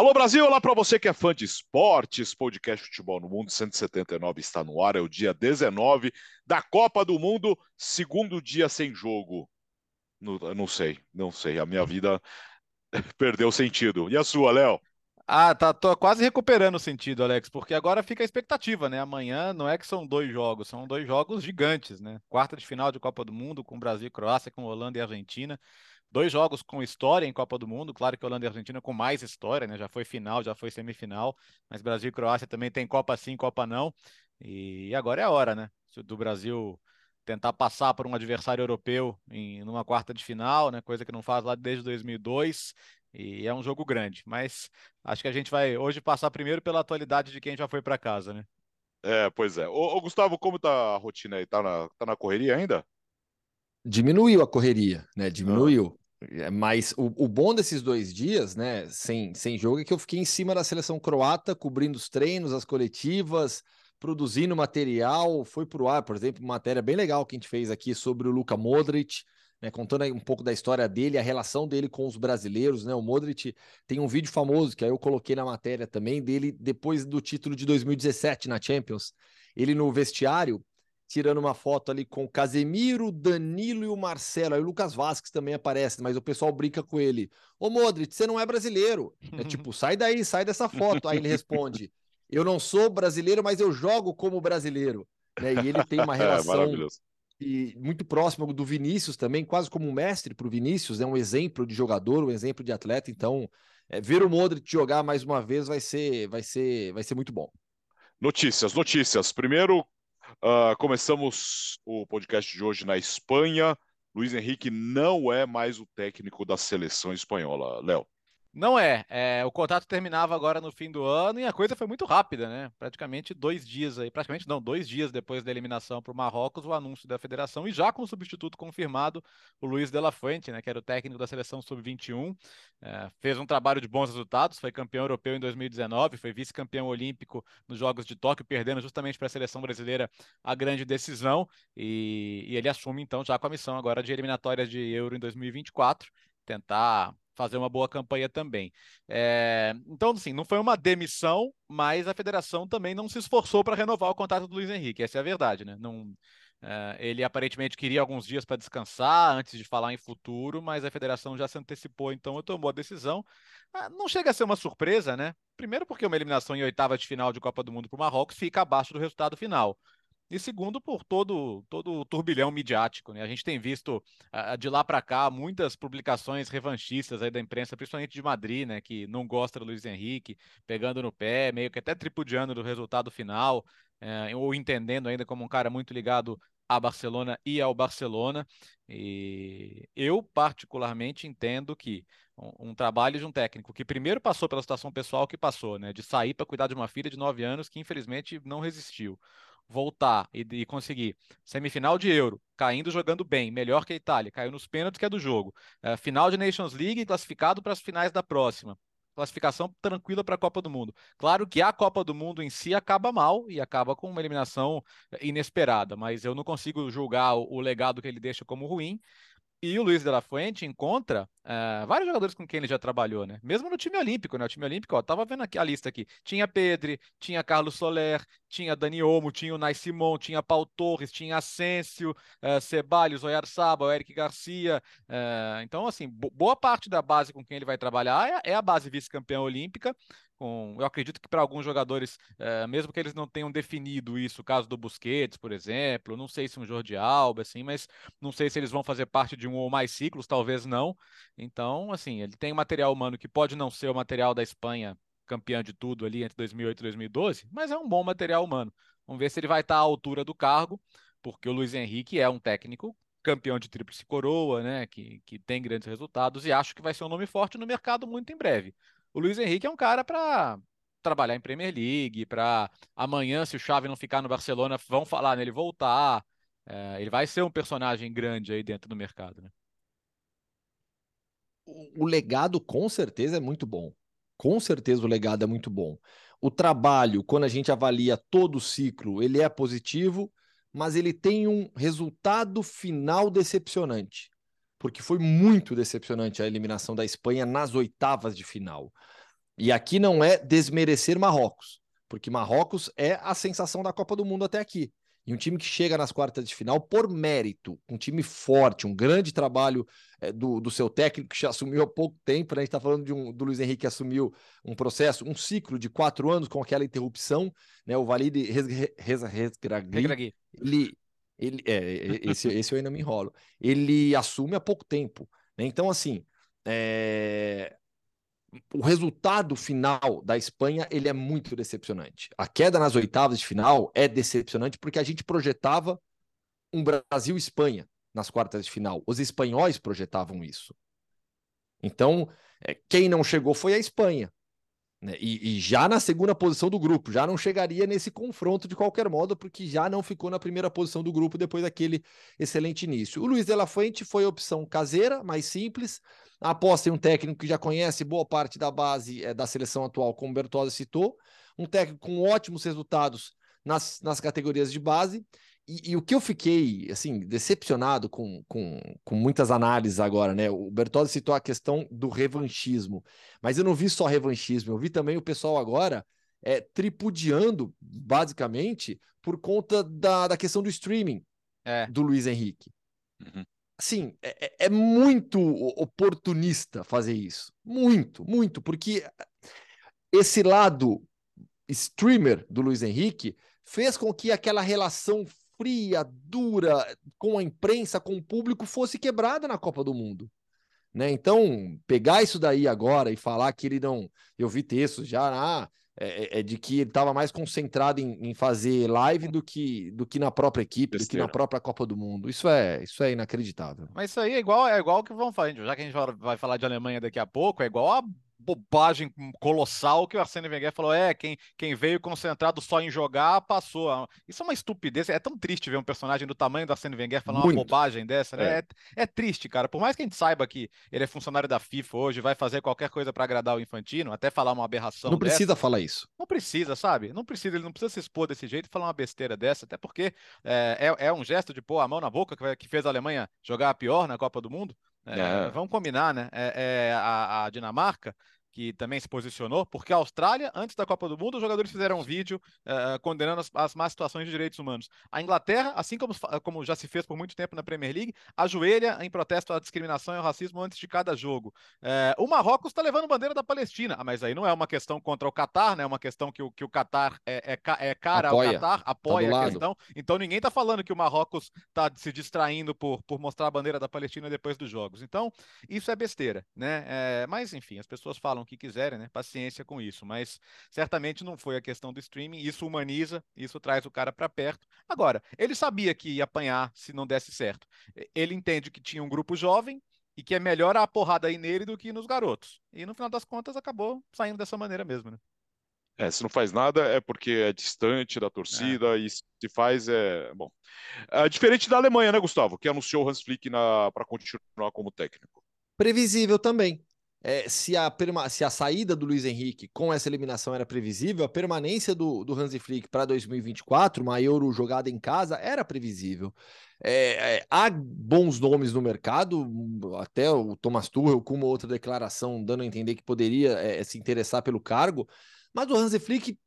Alô Brasil, olá para você que é fã de esportes, podcast Futebol no Mundo 179 está no ar, é o dia 19 da Copa do Mundo, segundo dia sem jogo. Não, não sei, não sei, a minha vida perdeu sentido. E a sua, Léo? Ah, tá, tô quase recuperando o sentido, Alex, porque agora fica a expectativa, né? Amanhã não é que são dois jogos, são dois jogos gigantes, né? Quarta de final de Copa do Mundo com Brasil e Croácia, com Holanda e Argentina. Dois jogos com história em Copa do Mundo, claro que Holanda e Argentina com mais história, né? Já foi final, já foi semifinal, mas Brasil e Croácia também tem Copa sim, Copa não. E agora é a hora, né? Do Brasil tentar passar por um adversário europeu em numa quarta de final, né? Coisa que não faz lá desde 2002. E é um jogo grande, mas acho que a gente vai hoje passar primeiro pela atualidade de quem já foi para casa, né? É, pois é. Ô, ô, Gustavo, como tá a rotina aí? Tá na, tá na correria ainda? Diminuiu a correria, né? Diminuiu. Ah. Mas o, o, bom desses dois dias, né, sem, sem jogo, é que eu fiquei em cima da seleção croata, cobrindo os treinos, as coletivas, produzindo material. Foi pro ar, por exemplo, matéria bem legal que a gente fez aqui sobre o Luka Modric né, contando um pouco da história dele, a relação dele com os brasileiros, né? O Modric tem um vídeo famoso que aí eu coloquei na matéria também dele depois do título de 2017 na Champions. Ele no vestiário tirando uma foto ali com o Casemiro, Danilo e o Marcelo. Aí o Lucas Vasquez também aparece, mas o pessoal brinca com ele. Ô Modric, você não é brasileiro. É tipo, sai daí, sai dessa foto. Aí ele responde: Eu não sou brasileiro, mas eu jogo como brasileiro. Né? E ele tem uma é, relação e muito próximo do Vinícius também, quase como um mestre para o Vinícius, é um exemplo de jogador, um exemplo de atleta. Então, é, ver o Modric jogar mais uma vez vai ser, vai ser, vai ser muito bom. Notícias, notícias. Primeiro, uh, começamos o podcast de hoje na Espanha. Luiz Henrique não é mais o técnico da seleção espanhola. Léo. Não é. é. O contrato terminava agora no fim do ano e a coisa foi muito rápida, né? Praticamente dois dias aí, praticamente não, dois dias depois da eliminação para o Marrocos, o anúncio da federação e já com o substituto confirmado, o Luiz de la Fuente, né? Que era o técnico da seleção sub-21, é, fez um trabalho de bons resultados, foi campeão europeu em 2019, foi vice-campeão olímpico nos Jogos de Tóquio, perdendo justamente para a seleção brasileira a grande decisão e, e ele assume então já com a missão agora de eliminatórias de Euro em 2024 tentar fazer uma boa campanha também. É, então, assim, não foi uma demissão, mas a federação também não se esforçou para renovar o contrato do Luiz Henrique, essa é a verdade, né? Não, é, ele aparentemente queria alguns dias para descansar antes de falar em futuro, mas a federação já se antecipou, então tomou a decisão. Ah, não chega a ser uma surpresa, né? Primeiro, porque uma eliminação em oitava de final de Copa do Mundo para o Marrocos fica abaixo do resultado final. E segundo, por todo, todo o turbilhão midiático. Né? A gente tem visto de lá para cá muitas publicações revanchistas aí da imprensa, principalmente de Madrid, né? que não gosta do Luiz Henrique, pegando no pé, meio que até tripudiando do resultado final, é, ou entendendo ainda como um cara muito ligado a Barcelona e ao Barcelona. E eu, particularmente, entendo que um, um, trabalho de um técnico que primeiro passou pela situação pessoal que passou, né? De sair para cuidar de uma filha de nove anos que infelizmente não resistiu voltar e, e, conseguir semifinal de Euro, caindo jogando bem, melhor que a Itália, caiu nos pênaltis que é do jogo, é, final de Nations League classificado para as finais da próxima. Classificação tranquila para a Copa do Mundo. Claro que a Copa do Mundo em si acaba mal e acaba com uma eliminação inesperada, mas eu não consigo julgar o, o legado que ele deixa como ruim. E o Luiz de la Fuente encontra uh, vários jogadores com quem ele já trabalhou, né? Mesmo no time olímpico, né? O time olímpico, ó, tava vendo aqui a lista aqui. Tinha Pedri, tinha Carlos Soler, tinha Dani Olmo, tinha o Nai Simon, tinha Paul Torres, tinha Asensio, uh, Ceballos, Oyarzabal, o Eric Garcia. Uh, então, assim, boa parte da base com quem ele vai trabalhar é, é a base vice-campeã olímpica com, eu acredito que para alguns jogadores, é, mesmo que eles não tenham definido isso, o caso do Busquets, por exemplo, não sei se um Jordi Alba, assim, mas não sei se eles vão fazer parte de um ou mais ciclos, talvez não. Então, assim, ele tem material humano que pode não ser o material da Espanha campeã de tudo ali entre 2008 e 2012, mas é um bom material humano. Vamos ver se ele vai estar à altura do cargo, porque o Luiz Henrique é um técnico campeão de tríplice coroa, né, que, que tem grandes resultados e acho que vai ser um nome forte no mercado muito em breve o Luiz Henrique é um cara para trabalhar em Premier League, para amanhã, se o Xavi não ficar no Barcelona, vão falar nele voltar. É, ele vai ser um personagem grande aí dentro do mercado, né? O legado com certeza é muito bom. Com certeza o legado é muito bom. O trabalho, quando a gente avalia todo o ciclo, ele é positivo, mas ele tem um resultado final decepcionante porque foi muito decepcionante a eliminação da Espanha nas oitavas de final. E aqui não é desmerecer Marrocos, porque Marrocos é a sensação da Copa do Mundo até aqui. E um time que chega nas quartas de final por mérito, um time forte, um grande trabalho é, do, do seu técnico que já assumiu há pouco tempo, né? A gente está falando de um, do Luiz Henrique que assumiu um processo, um ciclo de quatro anos com aquela interrupção, né? O Valide Resgragli, ele, ele, é, esse, esse eu ainda me enrolo. Ele assume há pouco tempo, né? Então, assim, é, o resultado final da Espanha ele é muito decepcionante. A queda nas oitavas de final é decepcionante porque a gente projetava um Brasil-Espanha nas quartas de final. Os espanhóis projetavam isso. Então, é, quem não chegou foi a Espanha. Né? E, e, já na segunda posição do grupo, já não chegaria nesse confronto de qualquer modo, porque já não ficou na primeira posição do grupo depois daquele excelente início. O Luiz de la Fuente foi a opção caseira, mais simples, aposta em um técnico que já conhece boa parte da base é, da seleção atual, como o Bertozzi citou, um técnico com ótimos resultados nas, nas categorias de base. E, e, o que eu fiquei assim decepcionado com, com, com muitas análises agora, né? O Bertozzi citou a questão do revanchismo, mas eu não vi só revanchismo, eu vi também o pessoal agora é, tripudiando, basicamente, por conta da, da questão do streaming é. do Luiz Henrique. Uhum assim, é, é, muito oportunista fazer isso. Muito, muito, porque esse lado streamer do Luiz Henrique fez com que aquela relação fria, dura com a imprensa, com o público fosse quebrada na Copa do Mundo. Né? Então, pegar isso daí agora e falar que ele não. Eu vi textos já, ah, é, é, é, de que ele estava mais concentrado em, em, fazer live do que, do que na própria equipe, Besteira. do que na própria Copa do Mundo. Isso é, isso é inacreditável. Mas isso aí é igual, é igual que vão falar, já que a gente vai falar de Alemanha daqui a pouco, é igual a bobagem colossal que o Arsene Wenger falou: é, quem, quem veio concentrado só em jogar passou. Isso é uma estupidez. É tão triste ver um personagem do tamanho do Arsene Wenger falar Muito. uma bobagem dessa, né? É. É, é. triste, cara. Por mais que a gente saiba que ele é funcionário da FIFA hoje, vai fazer qualquer coisa para agradar o Infantino, até falar uma aberração. Não dessa, precisa falar isso. Não precisa, sabe? Não precisa, ele não precisa se expor desse jeito e falar uma besteira dessa, até porque é, é, é um gesto de pôr a mão na boca que, que fez a Alemanha jogar pior na Copa do Mundo. É, é. Vamos combinar, né? É, é a, a, Dinamarca que também se posicionou, porque a Austrália, antes da Copa do Mundo, os jogadores fizeram um vídeo uh, condenando as, as más situações de direitos humanos. A Inglaterra, assim como, como já se fez por muito tempo na Premier League, ajoelha em protesto à discriminação e ao racismo antes de cada jogo. Uh, o Marrocos está levando bandeira da Palestina, ah, mas aí não é uma questão contra o Catar, né? é uma questão que o, que o Catar é, é, é cara apoia. ao Catar, tá apoia tá a questão. Então ninguém está falando que o Marrocos está se distraindo por, por mostrar a bandeira da Palestina depois dos jogos. Então, isso é besteira, né? É, mas, enfim, as pessoas falam falam o que quiserem, né? Paciência com isso. Mas certamente não foi a questão do streaming. Isso humaniza, isso traz o cara para perto. Agora, ele sabia que ia apanhar se não desse certo. Ele entende que tinha um grupo jovem e que é melhor a porrada aí nele do que nos garotos. E no final das contas acabou saindo dessa maneira mesmo, né? É, se não faz nada é porque é distante da torcida é. e se faz é bom. É diferente da Alemanha, né, Gustavo, que anunciou o Hans Flick para continuar como técnico. Previsível também é, se, a se a saída do Luiz Henrique com essa eliminação era previsível, a permanência do, do Hansi Flick para 2024, uma Euro jogada em casa, era previsível. É, é, há bons nomes no mercado, até o Thomas Tuchel com uma outra declaração dando a entender que poderia é, se interessar pelo cargo, mas o Hansi Flick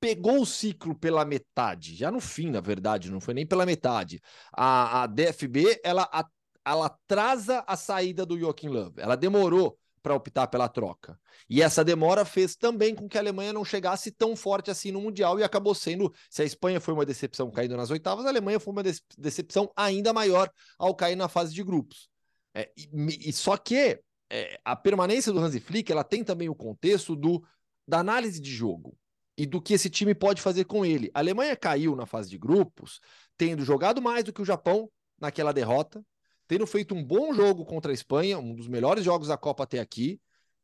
pegou o ciclo pela metade, já no fim, na verdade, não foi nem pela metade. A, a DFB, ela, a, ela atrasa a saída do Joachim Löw, ela demorou para optar pela troca. E essa demora fez também com que a Alemanha não chegasse tão forte assim no Mundial e acabou sendo, se a Espanha foi uma decepção caindo nas oitavas, a Alemanha foi uma decepção ainda maior ao cair na fase de grupos. É, e, e, só que é, a permanência do Hansi Flick ela tem também o contexto do, da análise de jogo e do que esse time pode fazer com ele. A Alemanha caiu na fase de grupos, tendo jogado mais do que o Japão naquela derrota, tendo feito um bom jogo contra a Espanha, um dos melhores jogos da Copa até aqui,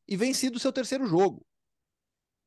e vencido seu terceiro jogo.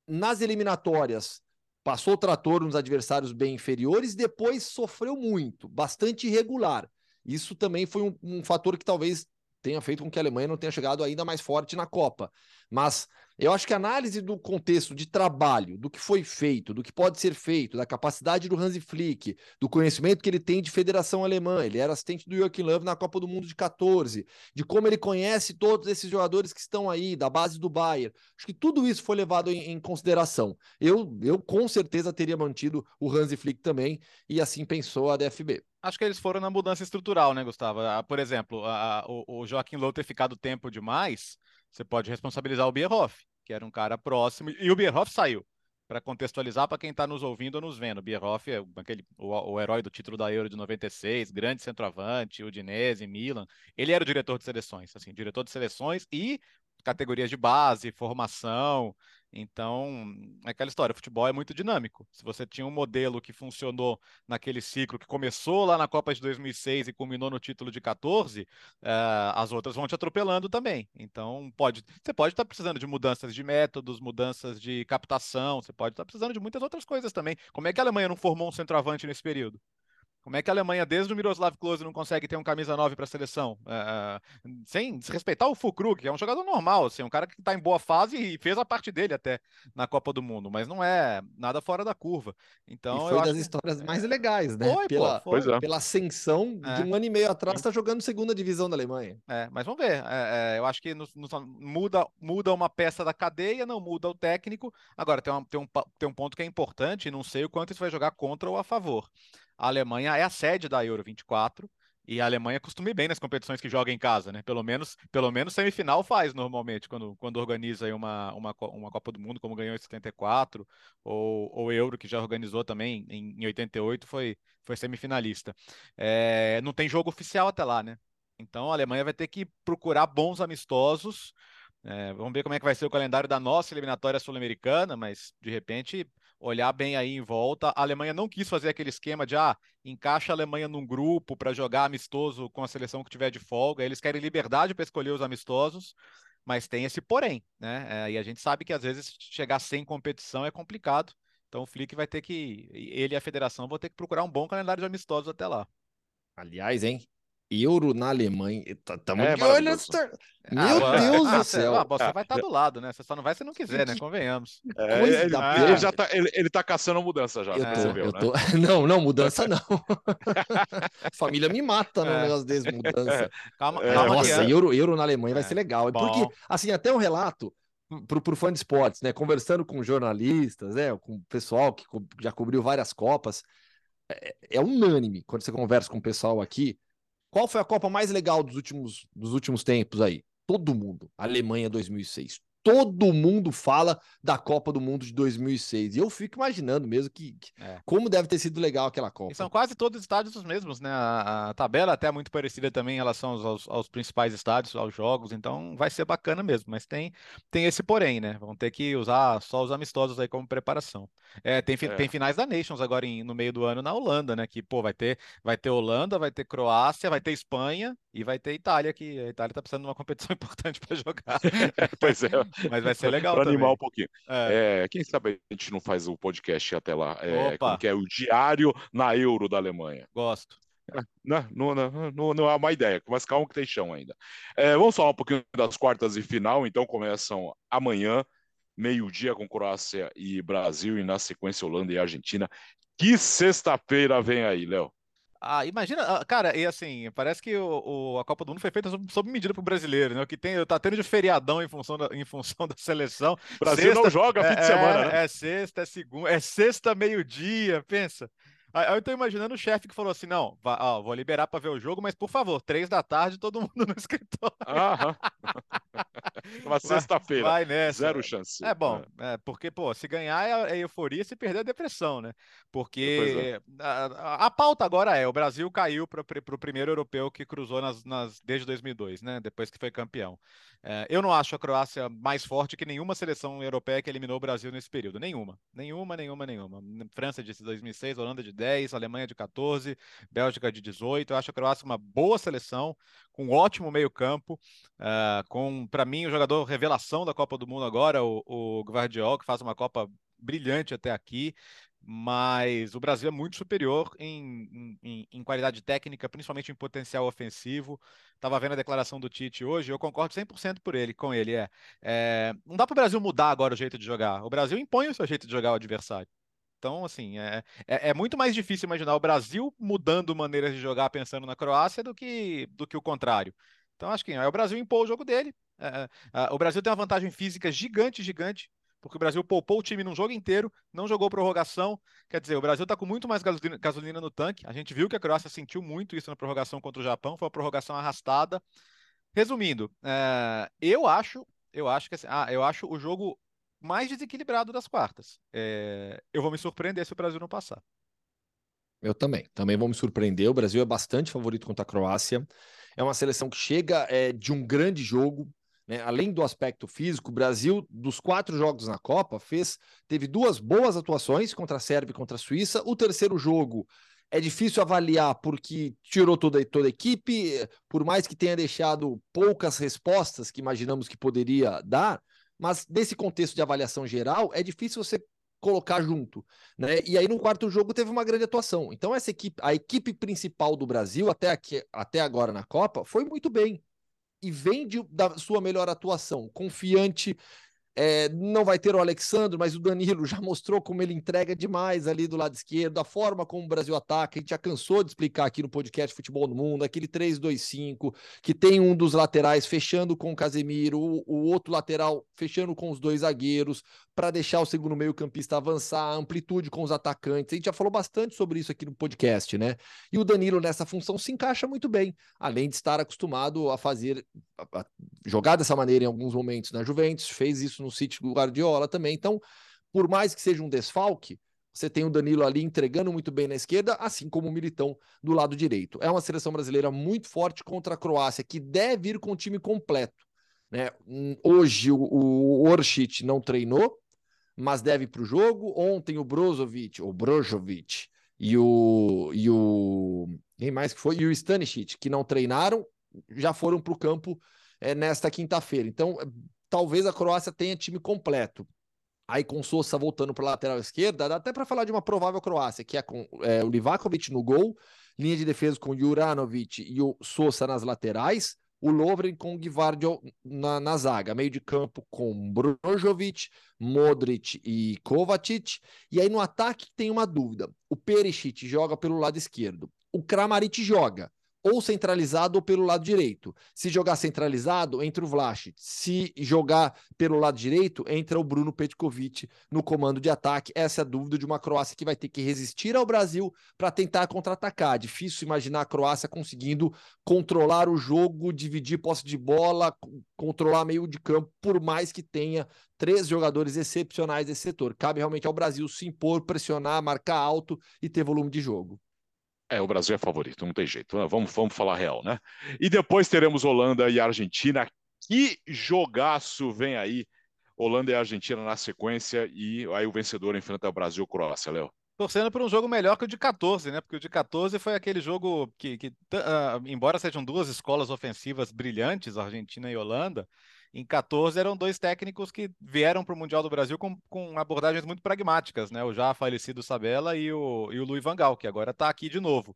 Nas eliminatórias, passou o trator nos adversários bem inferiores, depois sofreu muito, bastante irregular. Isso também foi um, um fator que talvez tenha feito com que a Alemanha não tenha chegado ainda mais forte na Copa. Mas Eu acho que a análise do contexto de trabalho, do que foi feito, do que pode ser feito, da capacidade do Hansi Flick, do conhecimento que ele tem de federação alemã, ele era assistente do Joachim Löw na Copa do Mundo de 14, de como ele conhece todos esses jogadores que estão aí, da base do Bayern. Acho que tudo isso foi levado em, em consideração. Eu, eu com certeza teria mantido o Hansi Flick também, e assim pensou a DFB. Acho que eles foram na mudança estrutural, né, Gustavo? Ah, por exemplo, a, o, o Joaquim Low ter ficado tempo demais você pode responsabilizar o Bierhoff, que era um cara próximo, e o Bierhoff saiu. Para contextualizar para quem está nos ouvindo ou nos vendo, Bierhoff é aquele, o, o, herói do título da Euro de 96, grande centroavante, Udinese, Milan. Ele era o diretor de seleções, assim, diretor de seleções e categorias de base, formação, então, é aquela história, o futebol é muito dinâmico. Se você tinha um modelo que funcionou naquele ciclo que começou lá na Copa de 2006 e culminou no título de 14, uh, eh, as outras vão te atropelando também. Então, pode, você pode estar precisando de mudanças de métodos, mudanças de captação, você pode estar precisando de muitas outras coisas também. Como é que a Alemanha não formou um centroavante nesse período? Como é que a Alemanha, desde o Miroslav Klose, não consegue ter um camisa 9 para a seleção? É, é, sem desrespeitar o Fulkrug, que é um jogador normal, assim, um cara que está em boa fase e fez a parte dele até na Copa do Mundo, mas não é nada fora da curva. Então, e foi das histórias mais legais, né? Foi, pela, pô, foi. É. pela ascensão é. de um ano e meio atrás, está jogando segunda divisão da Alemanha. É, mas vamos ver. É, eu acho que no, no, muda, muda uma peça da cadeia, não muda o técnico. Agora, tem, uma, tem, um, tem um ponto que é importante, e não sei o quanto isso vai jogar contra ou a favor a Alemanha é a sede da Euro 24 e a Alemanha costuma ir bem nas competições que joga em casa, né? Pelo menos, pelo menos semifinal faz normalmente quando, quando organiza uma, uma, uma Copa do Mundo, como ganhou em 74, ou, ou Euro, que já organizou também em, em 88, foi, foi semifinalista. É, não tem jogo oficial até lá, né? Então a Alemanha vai ter que procurar bons amistosos. É, vamos ver como é que vai ser o calendário da nossa eliminatória sul-americana, mas de repente olhar bem aí em volta. A Alemanha não quis fazer aquele esquema de ah, encaixa a Alemanha num grupo para jogar amistoso com a seleção que tiver de folga. Eles querem liberdade para escolher os amistosos, mas tem esse porém, né? É, e a gente sabe que às vezes chegar sem competição é complicado. Então o Flick vai ter que, ele e a federação vão ter que procurar um bom calendário de amistosos até lá. Aliás, hein? Euro na Alemanha. Estamos é, de olho Meu ah, Deus do céu. Ah, você vai estar do lado, né? Você só não vai se não quiser, né? Convenhamos. É, ele, ele, já tá, ele, ele tá caçando mudança já. Eu tô, eu né? tô... Não, não, mudança não. Família me mata no é. negócio desse, mudança. Calma, é. calma Nossa, euro, euro na Alemanha vai ser legal. Bom. Porque, assim, até um relato para o fã de esportes, né? Conversando com jornalistas, né? Com o pessoal que já cobriu várias Copas. É, é unânime quando você conversa com o pessoal aqui qual foi a Copa mais legal dos últimos, dos últimos tempos aí? Todo mundo. Alemanha 2006 todo mundo fala da Copa do Mundo de 2006. E eu fico imaginando mesmo que, que é. como deve ter sido legal aquela Copa. E são quase todos os estádios os mesmos, né? A, a tabela até é muito parecida também em relação aos, aos, principais estádios, aos jogos, então vai ser bacana mesmo. Mas tem, tem esse porém, né? Vão ter que usar só os amistosos aí como preparação. É, tem, é. tem finais da Nations agora em, no meio do ano na Holanda, né? Que, pô, vai ter, vai ter Holanda, vai ter Croácia, vai ter Espanha e vai ter Itália, que a Itália tá precisando de uma competição importante para jogar. pois é. Mas vai ser legal Para animar um pouquinho. É. É, quem sabe a gente não faz o podcast até lá. É, como que é o diário na Euro da Alemanha. Gosto. É, não, não, não, não, é uma ideia, mas calma que tem chão ainda. É, vamos falar um pouquinho das quartas e final, então começam amanhã, meio-dia com Croácia e Brasil, e na sequência Holanda e Argentina. Que sexta-feira vem aí, Léo? Ah, imagina, ah, cara, e assim, parece que o, o, a Copa do Mundo foi feita sob, sob medida pro brasileiro, né? O que tem, tá tendo de feriadão em função da, em função da seleção. O Brasil sexta, não joga é, fim de semana, é, né? É sexta, é segunda, é sexta, meio-dia, pensa. Aí eu tô imaginando o chefe que falou assim: não, ó, vou liberar para ver o jogo, mas por favor, três da tarde, todo mundo no escritório. Aham. Uma sexta-feira. Vai nessa. Zero chance. É bom, é. é, porque, pô, se ganhar é, é euforia, se perder é depressão, né? Porque é. a, a, pauta agora é: o Brasil caiu para o primeiro europeu que cruzou nas, nas, desde 2002, né? Depois que foi campeão. É, eu não acho a Croácia mais forte que nenhuma seleção europeia que eliminou o Brasil nesse período. Nenhuma. Nenhuma, nenhuma, nenhuma. França de 2006, Holanda de 10, Alemanha de 14, Bélgica de 18. Eu acho a Croácia uma boa seleção, com um ótimo meio-campo, uh, com, para mim, o jogador revelação da Copa do Mundo agora, o, o Guardiol, que faz uma Copa brilhante até aqui. mas o Brasil é muito superior em, em, em, qualidade técnica, principalmente em potencial ofensivo. Estava vendo a declaração do Tite hoje, eu concordo 100% por ele, com ele. É, é não dá para o Brasil mudar agora o jeito de jogar. O Brasil impõe o seu jeito de jogar o adversário. Então, assim, é, é, é, muito mais difícil imaginar o Brasil mudando maneiras de jogar pensando na Croácia do que, do que o contrário. Então, acho que é, o Brasil impôs o jogo dele. É, é, o Brasil tem uma vantagem física gigante, gigante porque o Brasil poupou o time num jogo inteiro, não jogou prorrogação. Quer dizer, o Brasil está com muito mais gasolina, gasolina, no tanque. A gente viu que a Croácia sentiu muito isso na prorrogação contra o Japão, foi uma prorrogação arrastada. Resumindo, é, eu acho, eu acho que assim, ah, eu acho o jogo mais desequilibrado das quartas. É, eu vou me surpreender se o Brasil não passar. Eu também, também vou me surpreender. O Brasil é bastante favorito contra a Croácia. É uma seleção que chega é, de um grande jogo, né? Além do aspecto físico, o Brasil, dos quatro jogos na Copa, fez teve duas boas atuações contra a Sérvia e contra a Suíça. O terceiro jogo é difícil avaliar porque tirou toda, toda a equipe, por mais que tenha deixado poucas respostas que imaginamos que poderia dar, mas nesse contexto de avaliação geral, é difícil você colocar junto, né? E aí no quarto jogo teve uma grande atuação. Então essa equipe, a equipe principal do Brasil até aqui, até agora na Copa, foi muito bem e vem de, da sua melhor atuação, confiante. É, não vai ter o Alexandre, mas o Danilo já mostrou como ele entrega demais ali do lado esquerdo, a forma como o Brasil ataca. A gente já cansou de explicar aqui no podcast Futebol no Mundo, aquele 3-2-5, que tem um dos laterais fechando com o Casemiro, o, o outro lateral fechando com os dois zagueiros, para deixar o segundo meio-campista avançar, amplitude com os atacantes. A gente já falou bastante sobre isso aqui no podcast, né? E o Danilo nessa função se encaixa muito bem, além de estar acostumado a fazer a, a jogar dessa maneira em alguns momentos na Juventus, fez isso no City do Guardiola também. Então, por mais que seja um desfalque, você tem o Danilo ali entregando muito bem na esquerda, assim como o Militão do lado direito. É uma seleção brasileira muito forte contra a Croácia, que deve ir com o time completo. Né? Hoje o, o Orchit não treinou, mas deve para o jogo. Ontem o Brozovic, o Brozovic e o, e o quem mais que foi? E o Stanisic, que não treinaram, já foram para o campo é, nesta quinta-feira. Então, talvez a Croácia tenha time completo. Aí com Sousa voltando para a lateral esquerda, dá até para falar de uma provável Croácia, que é com é, o Livakovic no gol, linha de defesa com Juranovic e o Sousa nas laterais, o Lovren com o Gvardio na, na, zaga, meio de campo com Brozovic, Modric e Kovacic, e aí no ataque tem uma dúvida, o Perisic joga pelo lado esquerdo, o Kramaric joga, ou centralizado ou pelo lado direito. Se jogar centralizado, entra o Vlasic. Se jogar pelo lado direito, entra o Bruno Petkovic no comando de ataque. Essa é a dúvida de uma Croácia que vai ter que resistir ao Brasil para tentar contra-atacar. Difícil imaginar a Croácia conseguindo controlar o jogo, dividir posse de bola, controlar meio de campo, por mais que tenha três jogadores excepcionais desse setor. Cabe realmente ao Brasil se impor, pressionar, marcar alto e ter volume de jogo. É, o Brasil é favorito, não tem jeito. Vamos, vamos falar real, né? E depois teremos Holanda e Argentina. Que jogaço vem aí. Holanda e Argentina na sequência e aí o vencedor enfrenta o Brasil Croácia, Léo. Torcendo por um jogo melhor que o de 14, né? Porque o de 14 foi aquele jogo que, que uh, embora sejam duas escolas ofensivas brilhantes, Argentina e Holanda, em 14 eram dois técnicos que vieram para o Mundial do Brasil com, com abordagens muito pragmáticas, né? O já falecido Sabella e o, e o Luiz Vangal, que agora está aqui de novo.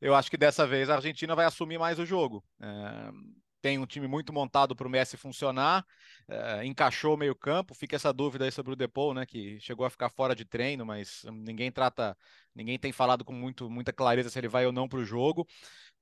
Eu acho que dessa vez a Argentina vai assumir mais o jogo. É, tem um time muito montado para o Messi funcionar, é, encaixou meio campo, fica essa dúvida aí sobre o Depou, né, que chegou a ficar fora de treino, mas ninguém trata, ninguém tem falado com muito, muita clareza se ele vai ou não para o jogo.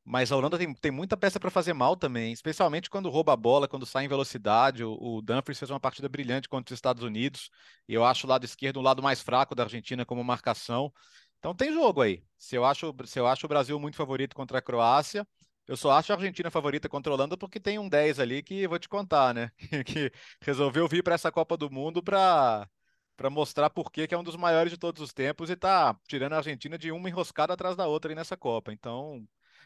Mas a Holanda tem, tem muita peça para fazer mal também, especialmente quando rouba a bola, quando sai em velocidade. O, o Dumfries fez uma partida brilhante contra os Estados Unidos, e eu acho o lado esquerdo o lado mais fraco da Argentina como marcação. Então tem jogo aí. Se eu acho, se eu acho o Brasil muito favorito contra a Croácia, eu só acho a Argentina favorita contra a Holanda porque tem um 10 ali que vou te contar, né? que resolveu vir para essa Copa do Mundo para para mostrar por que é um dos maiores de todos os tempos e tá tirando a Argentina de uma enroscada atrás da outra aí nessa Copa. Então,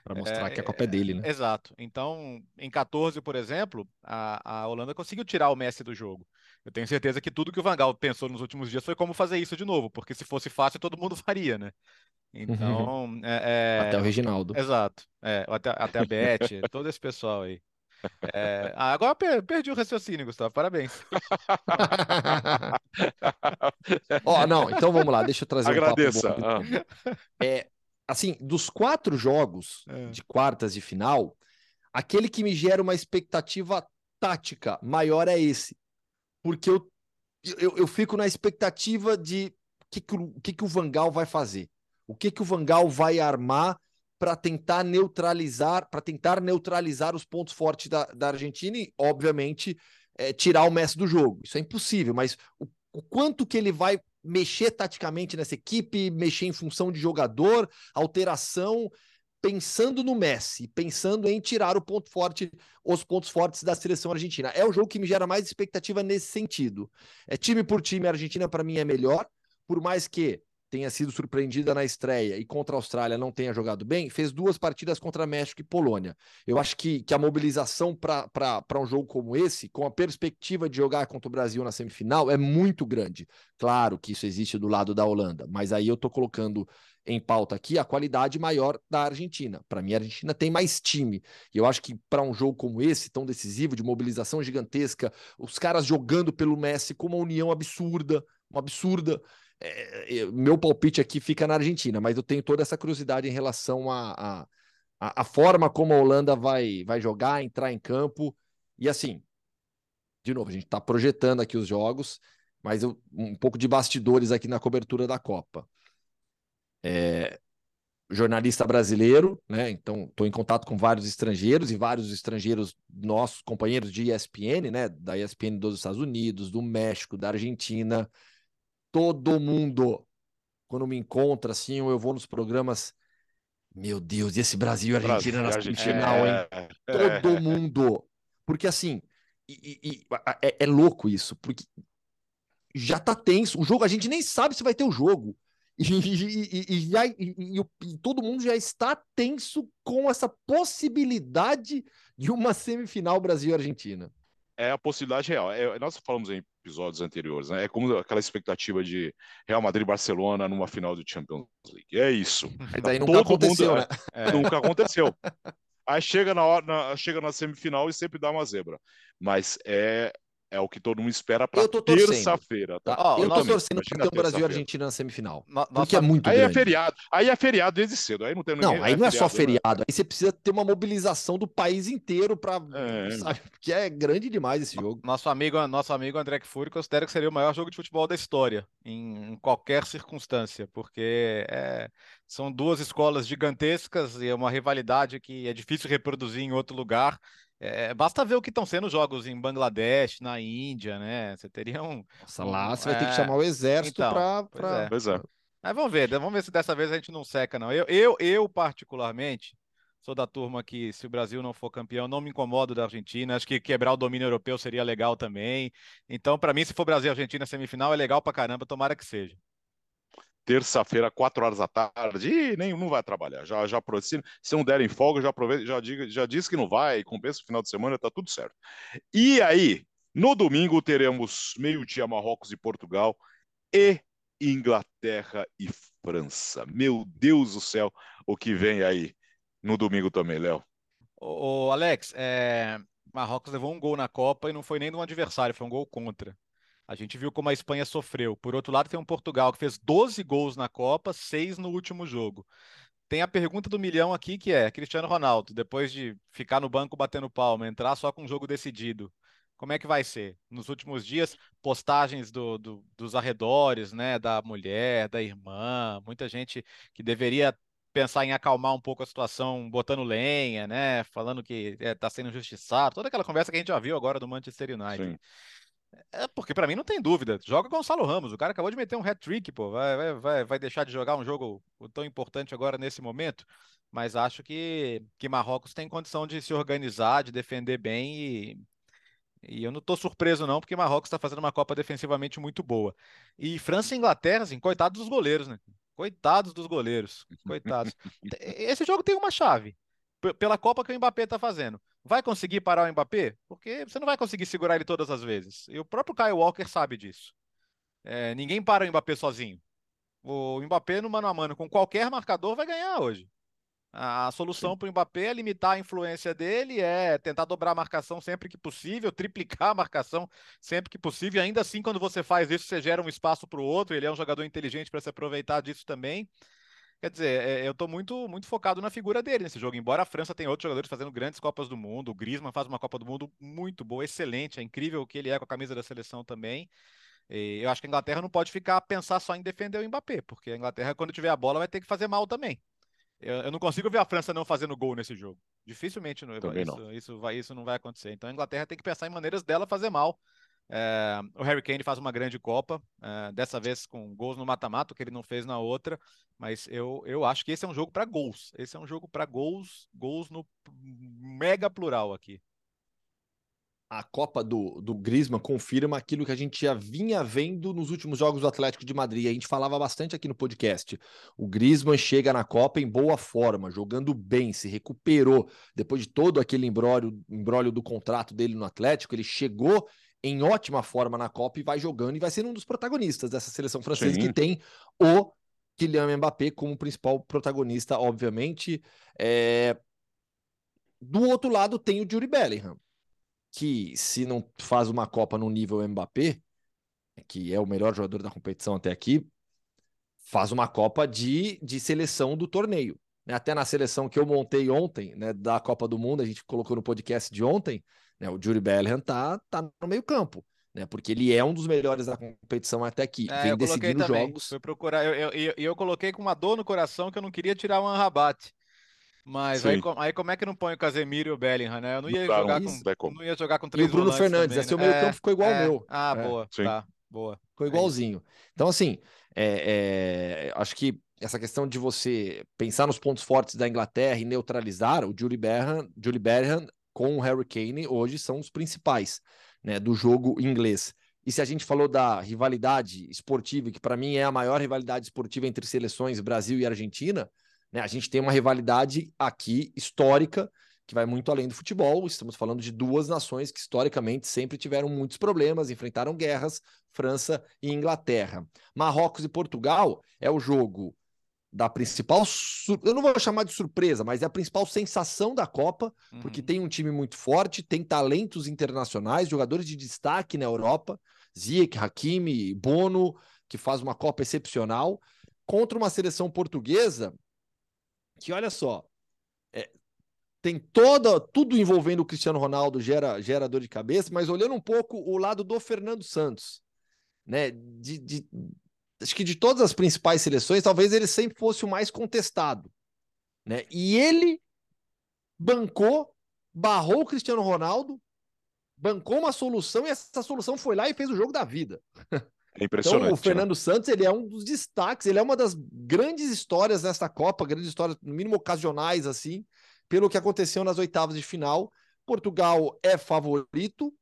para mostrar é, que a Copa é dele, né? Exato. Então, em 14, por exemplo, a, a Holanda conseguiu tirar o Messi do jogo. Eu tenho certeza que tudo que o Vangal pensou nos últimos dias foi como fazer isso de novo, porque se fosse fácil, todo mundo faria, né? Então. Uhum. É, é... Até o Reginaldo. Exato. É, até, até a Beth, todo esse pessoal aí. É... Ah, agora per perdi o raciocínio, Gustavo. Parabéns. Ó, oh, não, então vamos lá, deixa eu trazer Agradeça. um papo bom. É, assim, dos quatro jogos é. de quartas de final, aquele que me gera uma expectativa tática maior é esse. Porque eu, eu, eu fico na expectativa de o que, que, o que, que o Vangal vai fazer. O que, que o Vangal vai armar para tentar neutralizar, para tentar neutralizar os pontos fortes da, da Argentina e, obviamente, é, tirar o Messi do jogo. Isso é impossível, mas o, o quanto que ele vai mexer taticamente nessa equipe, mexer em função de jogador, alteração, pensando no Messi, pensando em tirar o ponto forte, os pontos fortes da seleção argentina. É o jogo que me gera mais expectativa nesse sentido. É time por time, a Argentina para mim é melhor, por mais que tenha sido surpreendida na estreia e contra a Austrália não tenha jogado bem, fez duas partidas contra México e Polônia. Eu acho que, que a mobilização para um jogo como esse, com a perspectiva de jogar contra o Brasil na semifinal, é muito grande. Claro que isso existe do lado da Holanda, mas aí eu estou colocando em pauta aqui a qualidade maior da Argentina. Para mim, a Argentina tem mais time. E eu acho que para um jogo como esse, tão decisivo, de mobilização gigantesca, os caras jogando pelo Messi com uma união absurda, uma absurda. É, é, meu palpite aqui fica na Argentina, mas eu tenho toda essa curiosidade em relação a, a, a, a forma como a Holanda vai, vai jogar, entrar em campo. E assim, de novo, a gente está projetando aqui os jogos, mas eu, um pouco de bastidores aqui na cobertura da Copa. É, jornalista brasileiro, né? Então estou em contato com vários estrangeiros e vários estrangeiros nossos companheiros de ESPN, né? Da ESPN dos Estados Unidos, do México, da Argentina, todo mundo, quando me encontra assim, eu vou nos programas. Meu Deus, e esse Brasil e Argentina na semifinal, hein? É, é. Todo mundo. Porque assim, e, e, é, é, louco isso, porque já tá tenso. O jogo, a gente nem sabe se vai ter o jogo. E, e, e já, e, todo mundo já está tenso com essa possibilidade de uma semifinal Brasil-Argentina é a possibilidade real. É, nós falamos em episódios anteriores, né? É como aquela expectativa de Real Madrid Barcelona numa final do Champions League. É isso. Mas daí nunca aconteceu, mundo, né? É, nunca aconteceu. Aí chega na hora, na, chega na semifinal e sempre dá uma zebra. Mas é é o que todo mundo espera para terça-feira. Tá? Ó, eu tô torcendo para ter o Brasil e Argentina na semifinal. No, porque é muito Aí é grande. é feriado. Aí é feriado desde cedo. Aí não tem Não, aí é não é só feriado. Né? Aí você precisa ter uma mobilização do país inteiro para. É. Sabe? Porque é grande demais esse jogo. Nosso amigo, nosso amigo André Kfouri considera que seria o maior jogo de futebol da história, em, qualquer circunstância, porque é, são duas escolas gigantescas e é uma rivalidade que é difícil reproduzir em outro lugar. É, basta ver o que estão sendo jogos em Bangladesh, na Índia, né? Você teria um. Nossa, lá você é... vai ter que é, chamar o exército então, para. Pra... Pois é. Mas vamos ver, vamos ver se dessa vez a gente não seca, não. Eu, eu, eu, particularmente, sou da turma que, se o Brasil não for campeão, não me incomodo da Argentina. Acho que quebrar o domínio europeu seria legal também. Então, para mim, se for Brasil e Argentina semifinal, é legal pra caramba, tomara que seja terça-feira, quatro horas da tarde, e nem não vai trabalhar. Já, já se, se não derem folga, já aproveita, já, diga, já diz que não vai, compensa o final de semana, tá tudo certo. E aí, no domingo teremos meio-dia Marrocos e Portugal e Inglaterra e França. Meu Deus do céu, o que vem aí no domingo também, Léo. O Alex, é... Marrocos levou um gol na Copa e não foi nem de um adversário, foi um gol contra. A gente viu como a Espanha sofreu. Por outro lado, tem um Portugal que fez 12 gols na Copa, 6 no último jogo. Tem a pergunta do milhão aqui que é: Cristiano Ronaldo, depois de ficar no banco batendo palma, entrar só com um jogo decidido, como é que vai ser? Nos últimos dias, postagens do, do, dos arredores, né, da mulher, da irmã, muita gente que deveria pensar em acalmar um pouco a situação, botando lenha, né, falando que está é, sendo injustiçado, toda aquela conversa que a gente já viu agora do Manchester United. Sim. É, porque para mim não tem dúvida. Joga Gonçalo Ramos. O cara acabou de meter um hat-trick, pô. Vai, vai, vai, vai deixar de jogar um jogo tão importante agora nesse momento. Mas acho que, que Marrocos tem condição de se organizar, de defender bem e, e eu não estou surpreso, não, porque Marrocos está fazendo uma Copa defensivamente muito boa. E França e Inglaterra, assim, coitados dos goleiros, né? Coitados dos goleiros. Coitados. Esse jogo tem uma chave. Pela Copa que o Mbappé está fazendo. Vai conseguir parar o Mbappé? Porque você não vai conseguir segurar ele todas as vezes. E o próprio Kyle Walker sabe disso. É, ninguém para o Mbappé sozinho. O Mbappé no mano a mano com qualquer marcador vai ganhar hoje. A solução para o Mbappé é limitar a influência dele, é tentar dobrar a marcação sempre que possível, triplicar a marcação sempre que possível. E ainda assim, quando você faz isso, você gera um espaço para o outro. Ele é um jogador inteligente para se aproveitar disso também. Quer dizer, é, eu estou muito, muito focado na figura dele nesse jogo. Embora a França tenha outros jogadores fazendo grandes Copas do Mundo, o Griezmann faz uma Copa do Mundo muito boa, excelente. É incrível o que ele é com a camisa da seleção também. E eu acho que a Inglaterra não pode ficar a pensar só em defender o Mbappé, porque a Inglaterra, quando tiver a bola, vai ter que fazer mal também. Eu, eu não consigo ver a França não fazendo gol nesse jogo. Dificilmente não, isso, não. Isso, vai, isso não vai acontecer. Então a Inglaterra tem que pensar em maneiras dela fazer mal. É, o Harry Kane faz uma grande Copa, é, dessa vez com gols no mata-mata, que ele não fez na outra, mas eu, eu acho que esse é um jogo para gols. Esse é um jogo para gols, gols no mega plural aqui a Copa do, do Griezmann confirma aquilo que a gente já vinha vendo nos últimos jogos do Atlético de Madrid. A gente falava bastante aqui no podcast. O Griezmann chega na Copa em boa forma, jogando bem, se recuperou depois de todo aquele embrólio, embrólio do contrato dele no Atlético. Ele chegou em ótima forma na Copa e vai jogando e vai ser um dos protagonistas dessa seleção francesa Sim. que tem o Kylian Mbappé como principal protagonista, obviamente. É... Do outro lado tem o Yuri Bellingham que se não faz uma Copa no nível Mbappé, que é o melhor jogador da competição até aqui, faz uma Copa de, de seleção do torneio. Né? Até na seleção que eu montei ontem, né, da Copa do Mundo, a gente colocou no podcast de ontem, né, o Juri Bellingham tá, tá no meio campo. Né, porque ele é um dos melhores da competição até aqui. É, vem decidindo jogos. Fui procurar, e eu, eu, eu, coloquei com uma dor no coração que eu não queria tirar o Anrabat. Mas aí, aí, como é que não põe o Casemiro e o Bellingham, né? Eu não ia, não jogar, com, não ia jogar com três E o Bruno Fernandes, também, né? seu meio campo ficou igual é, ao meu. Ah, é. boa, Sim. tá, boa. Ficou é igualzinho. Então, assim, é, é, acho que essa questão de você pensar nos pontos fortes da Inglaterra e neutralizar o Julie Bellingham, Julie Bellingham com o Harry Kane hoje são os principais né, do jogo inglês. E se a gente falou da rivalidade esportiva, que para mim é a maior rivalidade esportiva entre seleções Brasil e Argentina, né? A gente tem uma rivalidade aqui histórica que vai muito além do futebol. Estamos falando de duas nações que historicamente sempre tiveram muitos problemas, enfrentaram guerras, França e Inglaterra. Marrocos e Portugal é o jogo da principal, eu não vou chamar de surpresa, mas é a principal sensação da Copa, uhum. porque tem um time muito forte, tem talentos internacionais, jogadores de destaque na Europa, Ziyech, Hakimi, Bono, que faz uma Copa excepcional, contra uma seleção portuguesa que olha só, é, tem toda tudo envolvendo o Cristiano Ronaldo gera, gera dor de cabeça, mas olhando um pouco o lado do Fernando Santos, né? De, de, acho que de todas as principais seleções, talvez ele sempre fosse o mais contestado, né? E ele bancou, barrou o Cristiano Ronaldo, bancou uma solução e essa solução foi lá e fez o jogo da vida. É impressionante. Então, o Fernando né? Santos ele é um dos destaques, ele é uma das grandes histórias desta Copa, grandes histórias, no mínimo ocasionais, assim, pelo que aconteceu nas oitavas de final. Portugal é favorito,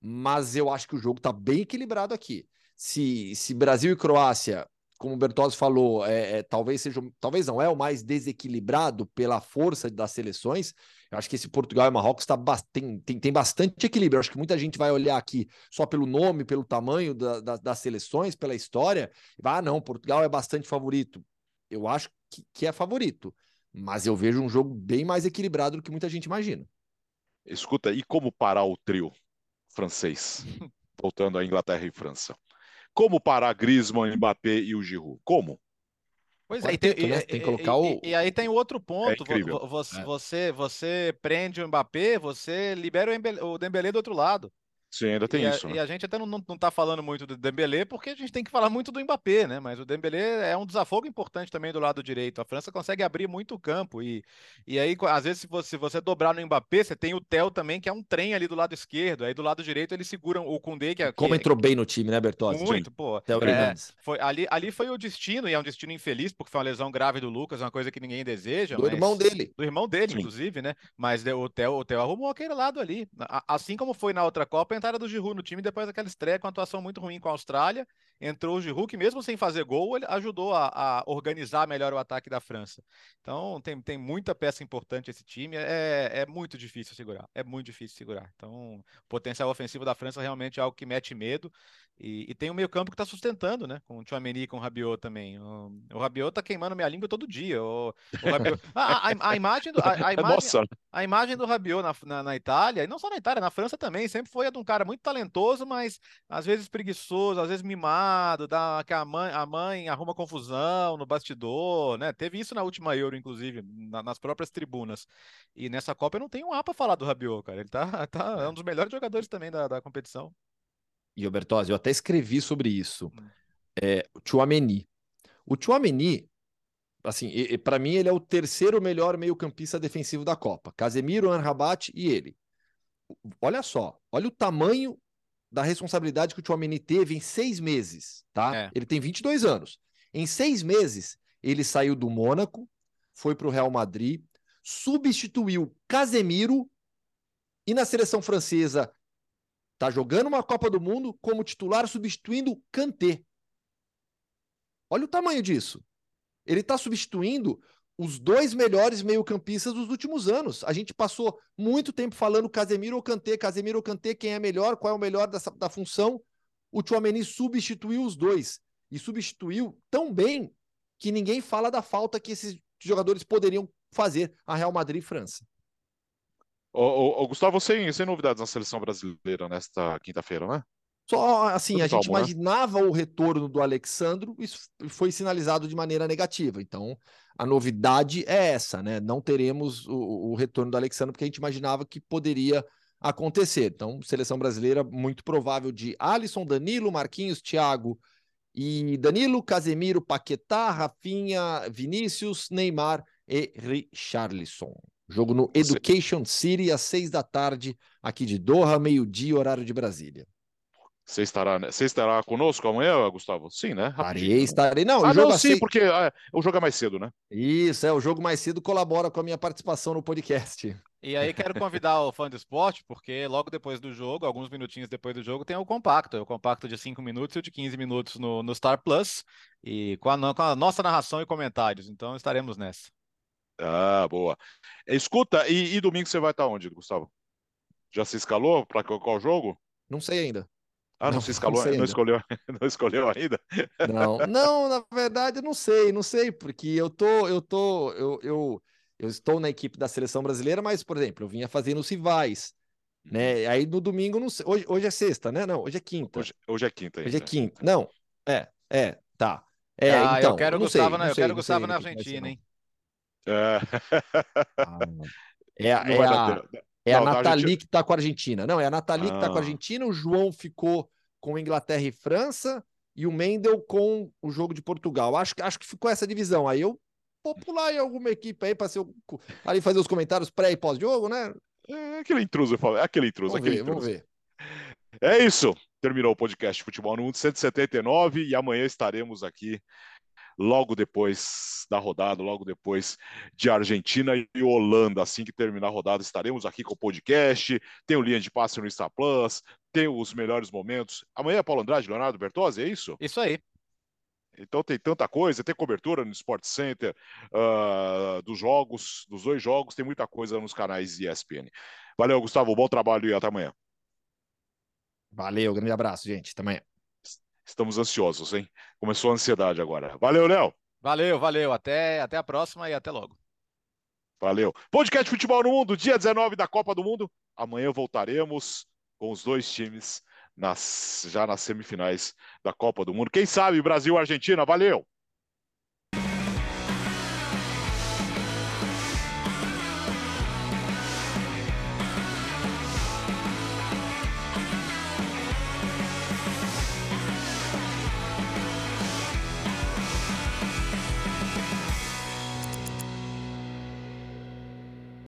mas eu acho que o jogo está bem equilibrado aqui. Se, se Brasil e Croácia como o Bertozzi falou, é, é, talvez seja, talvez não é o mais desequilibrado pela força das seleções. Eu acho que esse Portugal e Marrocos tá, tem, tem, tem bastante equilíbrio. Eu acho que muita gente vai olhar aqui só pelo nome, pelo tamanho da, da, das seleções, pela história, e vai, ah, não, Portugal é bastante favorito. Eu acho que, que é favorito, mas eu vejo um jogo bem mais equilibrado do que muita gente imagina. Escuta, e como parar o trio francês? Voltando à Inglaterra e França. Como parar Griezmann, Mbappé e o Giroud? Como? Pois é, e tem, né? tem que colocar e, o... e, aí tem outro ponto. É você, é. você, você prende o Mbappé, você libera o Dembélé do outro lado. Sim, ainda tem e isso. A, né? E a gente até não, não tá falando muito do Dembélé, porque a gente tem que falar muito do Mbappé, né? Mas o Dembélé é um desafogo importante também do lado direito. A França consegue abrir muito o campo. E, e aí, às vezes, se você, se você dobrar no Mbappé, você tem o Theo também, que é um trem ali do lado esquerdo. Aí do lado direito eles seguram o Koundé, que é. Como que, entrou bem no time, né, Bertozzi? Muito, pô. Theo é, foi, ali, ali foi o destino, e é um destino infeliz, porque foi uma lesão grave do Lucas, uma coisa que ninguém deseja. Do mas... irmão dele. Do irmão dele, Sim. inclusive, né? Mas o Theo, o Theo arrumou aquele lado ali. Assim como foi na outra Copa, entrada do Giroud no time depois daquela estreia com atuação muito ruim com a Austrália. Entrou o Giroud, que mesmo sem fazer gol, ele ajudou a, a organizar melhor o ataque da França. Então, tem, tem muita peça importante esse time. É, é muito difícil segurar. É muito difícil segurar. Então, o potencial ofensivo da França realmente é algo que mete medo. E, e tem o meio-campo que está sustentando, né? Com o Chouameni e com o Rabiot também. O, o Rabiot tá queimando minha língua todo dia. O, o Rabiot... a, a, a, imagem do, a, a imagem, Nossa. a imagem do Rabiot na, na, na, Itália, e não só na Itália, na França também, sempre foi a de um cara muito talentoso, mas às vezes preguiçoso, às vezes mimado, dá, que a mãe, a mãe arruma confusão no bastidor, né? Teve isso na última Euro, inclusive, na, nas próprias tribunas. E nessa Copa eu não tenho um A para falar do Rabiot, cara. Ele tá, tá é um dos melhores jogadores também da, da competição e o Bertozzi, eu até escrevi sobre isso. Hum. É, o Chouameni. O Chouameni, assim, para mim ele é o terceiro melhor meio-campista defensivo da Copa. Casemiro, Anrabat e ele. Olha só, olha o tamanho da responsabilidade que o Chouameni teve em seis meses, tá? É. Ele tem 22 anos. Em seis meses, ele saiu do Mônaco, foi para o Real Madrid, substituiu Casemiro e na seleção francesa Tá jogando uma Copa do Mundo como titular substituindo Kanté. Olha o tamanho disso. Ele está substituindo os dois melhores meio-campistas dos últimos anos. A gente passou muito tempo falando Casemiro ou Kanté, Casemiro ou Kanté, quem é melhor, qual é o melhor dessa, da função. O Chouameni substituiu os dois e substituiu tão bem que ninguém fala da falta que esses jogadores poderiam fazer a Real Madrid e França. Ô, ô, Gustavo, sem, sem novidades na seleção brasileira nesta quinta-feira, né? Só assim, Tudo a gente né? imaginava né? o retorno do Alexandro e foi sinalizado de maneira negativa. Então, a novidade é essa, né? Não teremos o, o retorno do Alexandro, porque a gente imaginava que poderia acontecer. Então, seleção brasileira muito provável de Alisson, Danilo, Marquinhos, Thiago e Danilo, Casemiro, Paquetá, Rafinha, Vinícius, Neymar e Richarlison. Jogo no Education City, às seis da tarde, aqui de Doha, meio-dia, horário de Brasília. Você estará, você estará conosco amanhã, Gustavo? Sim, né? Estarei, né? estarei. Não, ah, o jogo não, sim, seis... porque ah, o jogo é mais cedo, né? Isso, é, o jogo mais cedo colabora com a minha participação no podcast. E aí quero convidar o fã do esporte, porque logo depois do jogo, alguns minutinhos depois do jogo, tem o compacto. O compacto de 5 minutos e o de 15 minutos no, no Star Plus. E com a, com a nossa narração e comentários. Então estaremos nessa. Ah, boa. Escuta, e, e domingo você vai estar onde, Gustavo? Já se escalou para qual jogo? Não sei ainda. Ah, não, não se escalou, não, não escolheu, não escolheu ainda? Não, não, na verdade não sei, não sei, porque eu tô, eu tô, eu, eu, eu estou na equipe da seleção brasileira, mas, por exemplo, eu vinha fazendo os rivais, né? Uhum. Aí no domingo, não sei, hoje, hoje é sexta, né? Não, hoje é quinta. Hoje, hoje é quinta. Hoje é quinta. Não, é, é, tá. É, ah, então, eu quero o Gustavo, sei, na, eu quero Gustavo na Argentina, hein? É. Ah, é, é, a, é a Nathalie que está com a Argentina. Não, é a Nathalie ah. que está com a Argentina, o João ficou com Inglaterra e França, e o Mendel com o jogo de Portugal. Acho, acho que ficou essa divisão. Aí eu vou pular em alguma equipe aí para ali fazer os comentários pré e pós-jogo, né? É aquele intruso, é aquele intruso, vamos aquele ver, intruso. Vamos ver. É isso. Terminou o podcast Futebol no Mundo 179 e amanhã estaremos aqui logo depois da rodada, logo depois de Argentina e Holanda. Assim que terminar a rodada, estaremos aqui com o podcast. Tem o Linha de Passe no Star Plus, tem os melhores momentos. Amanhã é Paulo Andrade, Leonardo Bertozzi, é isso? Isso aí. Então tem tanta coisa, tem cobertura no Sport Center uh, dos jogos, dos dois jogos, tem muita coisa nos canais ESPN. Valeu, Gustavo, bom trabalho e até amanhã. Valeu, grande abraço, gente. Até amanhã. Estamos ansiosos, hein? Começou a ansiedade agora. Valeu, Léo. Valeu, valeu. Até, até a próxima e até logo. Valeu. Podcast Futebol no Mundo, dia 19 da Copa do Mundo. Amanhã voltaremos com os dois times nas, já nas semifinais da Copa do Mundo. Quem sabe Brasil-Argentina. Valeu!